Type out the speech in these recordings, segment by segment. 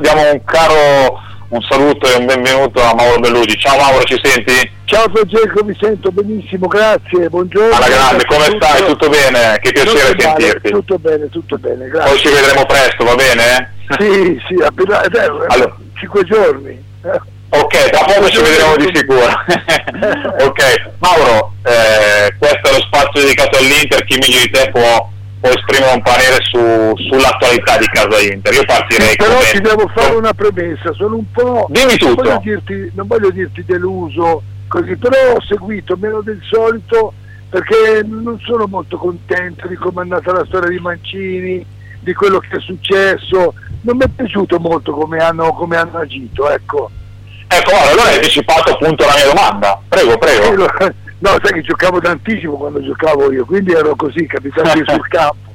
diamo un caro un saluto e un benvenuto a Mauro Bellugi. Ciao Mauro, ci senti? Ciao Francesco, mi sento benissimo, grazie, buongiorno. Alla grande, come tutto... stai? Tutto bene? Che piacere tutto sentirti. tutto bene, tutto bene, grazie. Poi ci vedremo presto, va bene? Sì, sì, appena, eh, allora. cinque giorni. Ok, tra poco ci vedremo di sicuro. ok, Mauro, eh, questo è lo spazio dedicato all'Inter, chi meglio di te può può esprimere un parere su, sull'attualità di casa Inter. Io partirei sì, Però ti devo fare una premessa, sono un po'. Dimmi tutto. Non voglio dirti, non voglio dirti deluso, così, però ho seguito meno del solito perché non sono molto contento di come è andata la storia di Mancini, di quello che è successo. Non mi è piaciuto molto come hanno, come hanno agito, ecco. Ecco, allora hai anticipato appunto la mia domanda. Prego, prego. No, sai che giocavo tantissimo quando giocavo io, quindi ero così, capitano sul campo.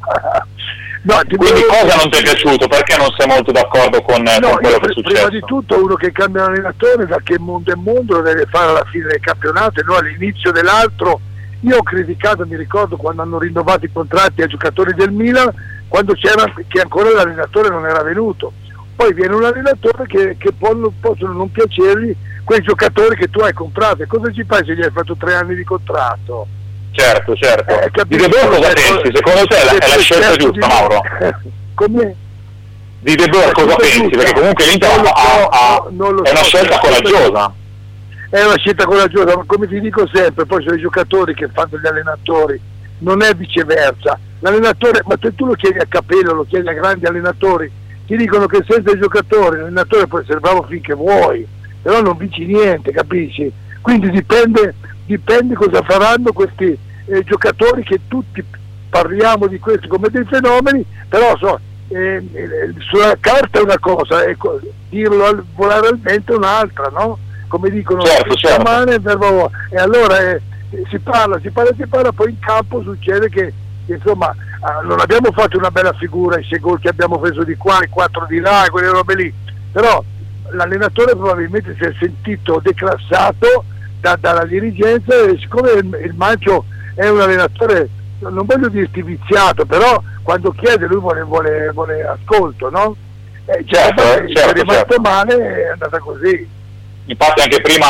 No, Quindi cosa non ti è piaciuto? Perché non sei molto d'accordo con, no, con quello che è successo? Prima di tutto uno che cambia l'allenatore da che mondo è mondo lo deve fare alla fine del campionato e non all'inizio dell'altro. Io ho criticato, mi ricordo quando hanno rinnovato i contratti ai giocatori del Milan, quando c'era che ancora l'allenatore non era venuto. Poi viene un allenatore che, che possono non piacergli quei giocatori che tu hai comprato e cosa ci fai se gli hai fatto tre anni di contratto? Certo, certo. Eh, di De Boer cosa pensi? Secondo te è la, è la scelta giusta, Mauro? Come? Di De Boer cosa pensi? Giusta. Perché comunque l'Inter ha, ha, ha, è una scelta coraggiosa. È una scelta coraggiosa, ma come ti dico sempre, poi sono i giocatori che fanno gli allenatori, non è viceversa. L'allenatore, ma se tu lo chiedi a Capello, lo chiedi a grandi allenatori, ti dicono che senza i giocatori l'allenatore può essere bravo finché vuoi, però non vinci niente, capisci? Quindi dipende, dipende cosa faranno questi eh, giocatori che tutti parliamo di questi come dei fenomeni, però so, eh, eh, sulla carta è una cosa, ecco, dirlo al, volare al vento è un'altra, no? Come dicono certo, certo. Mane, e allora eh, si parla, si parla, si parla, poi in campo succede che insomma ah, non abbiamo fatto una bella figura, i sei gol che abbiamo preso di qua, i quattro di là, quelle robe lì, però l'allenatore probabilmente si è sentito declassato da, dalla dirigenza e siccome il, il Mancio è un allenatore, non voglio dirti viziato, però quando chiede lui vuole, vuole, vuole ascolto, no? Eh, certo, certo, è rimasto certo. male è andata così. Infatti anche prima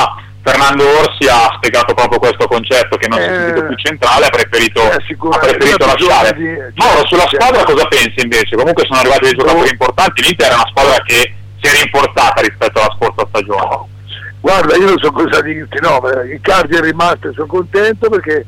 Fernando Orsi ha spiegato proprio questo concetto che non si è sentito eh, più centrale, ha preferito, eh, ha preferito lasciare. Di, Mauro, sulla squadra cosa pensi invece? Comunque sono arrivati dei giocatori importanti, l'Inter è una squadra che si è rimportata rispetto alla scorsa stagione? Guarda, io non so cosa dirti, no, Icardi è rimasto e sono contento perché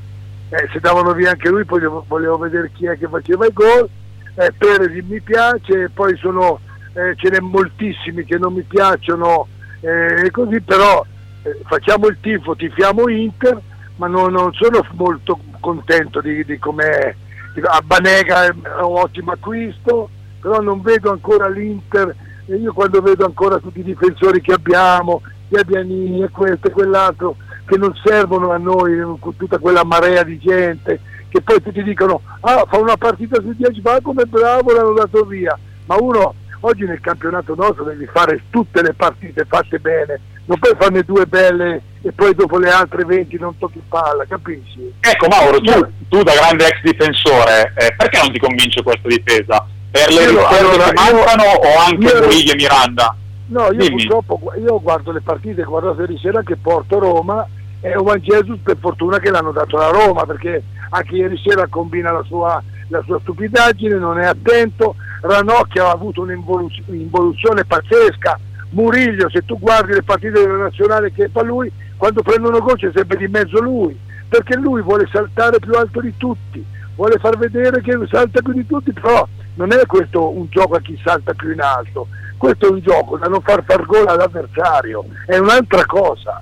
eh, se davano via anche lui poi volevo vedere chi è che faceva i gol, eh, Perez mi piace, poi sono, eh, ce n'è moltissimi che non mi piacciono eh, così, però eh, facciamo il tifo, tifiamo Inter, ma non, non sono molto contento di, di com'è. A Banega è un ottimo acquisto, però non vedo ancora l'Inter e io quando vedo ancora tutti i difensori che abbiamo, gli Abianini e questo e quell'altro, che non servono a noi con tutta quella marea di gente, che poi tutti dicono, ah fa una partita su 10, ma come bravo l'hanno dato via, ma uno oggi nel campionato nostro devi fare tutte le partite fatte bene, non puoi farne due belle e poi dopo le altre 20 non tocchi palla, capisci? Ecco Mauro, tu, tu da grande ex difensore, eh, perché non ti convince questa difesa? Per le risorse allora, che mancano o anche Murillo e Miranda? No, io Dimmi. purtroppo io guardo le partite, guardato ieri sera che porto Roma e Ovan Jesus per fortuna che l'hanno dato alla Roma perché anche ieri sera combina la sua, la sua stupidaggine, non è attento, Ranocchia ha avuto un'involuzione pazzesca, Murillo se tu guardi le partite della nazionale che fa lui, quando prendono gol c'è sempre di mezzo lui, perché lui vuole saltare più alto di tutti, vuole far vedere che salta più di tutti, però non è questo un gioco a chi salta più in alto, questo è un gioco da non far far gol all'avversario, è un'altra cosa.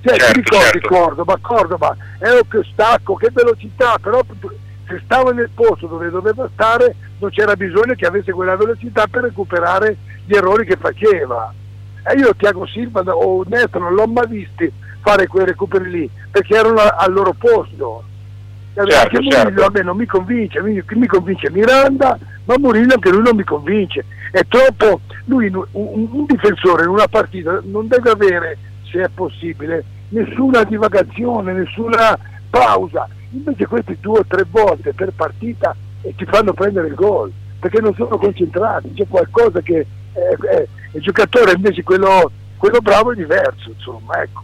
Cioè, certo, ti ricordi certo. Cordoba, Cordoba è un che stacco, che velocità, però se stava nel posto dove doveva stare non c'era bisogno che avesse quella velocità per recuperare gli errori che faceva. E io Tiago Silva o Nesto non l'ho mai visti fare quei recuperi lì, perché erano al loro posto. Certo, anche certo. a me non mi convince, mi, mi convince Miranda, ma Murillo anche lui non mi convince. È troppo, lui un, un difensore in una partita non deve avere, se è possibile, nessuna divagazione, nessuna pausa. Invece questi due o tre volte per partita e ti fanno prendere il gol, perché non sono concentrati, c'è qualcosa che è, è, il giocatore invece quello, quello bravo è diverso, insomma, ecco.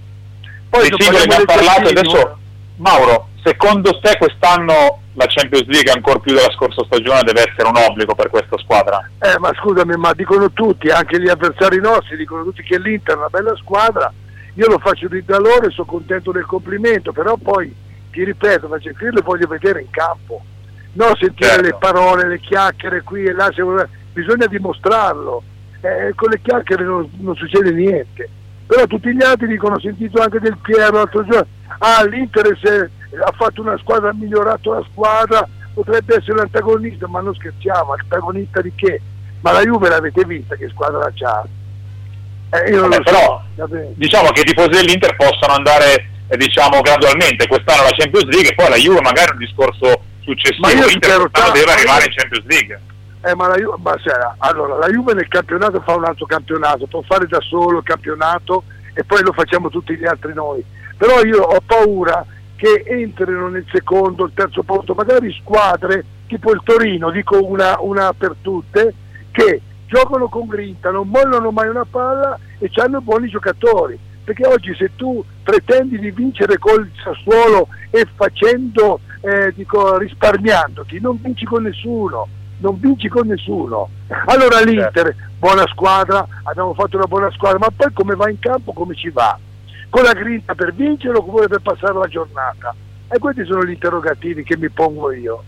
Poi sì, singoli ne ha parlato adesso, Mauro, secondo te quest'anno la Champions League ancora più della scorsa stagione deve essere un obbligo per questa squadra? Eh, ma scusami, ma dicono tutti, anche gli avversari nostri, dicono tutti che l'Inter è una bella squadra, io lo faccio di da loro e sono contento del complimento, però poi ti ripeto, faccio il lo voglio vedere in campo, non sentire certo. le parole, le chiacchiere qui e là, bisogna dimostrarlo, eh, con le chiacchiere non, non succede niente però tutti gli altri dicono ho sentito anche del Piero l'altro giorno ah l'Inter ha fatto una squadra ha migliorato la squadra potrebbe essere l'antagonista ma non scherziamo antagonista di che? Ma la Juve l'avete vista che squadra c'ha? Eh, Vabbè, però so. diciamo che i tifosi dell'Inter possono andare eh, diciamo gradualmente. Quest'anno la Champions League e poi la Juve magari un discorso successivo. l'Inter deve arrivare in Champions League. Eh, ma la Juve, ma sera, allora, la Juve nel campionato fa un altro campionato, può fare da solo il campionato e poi lo facciamo tutti gli altri noi. Però io ho paura che entrino nel secondo, il terzo posto, magari squadre tipo il Torino, dico una, una per tutte, che giocano con grinta, non mollano mai una palla e hanno buoni giocatori. Perché oggi se tu pretendi di vincere col Sassuolo e facendo, eh, dico, risparmiandoti, non vinci con nessuno non vinci con nessuno. Allora l'Inter, certo. buona squadra, abbiamo fatto una buona squadra, ma poi come va in campo, come ci va? Con la grinta per vincere oppure per passare la giornata? E questi sono gli interrogativi che mi pongo io.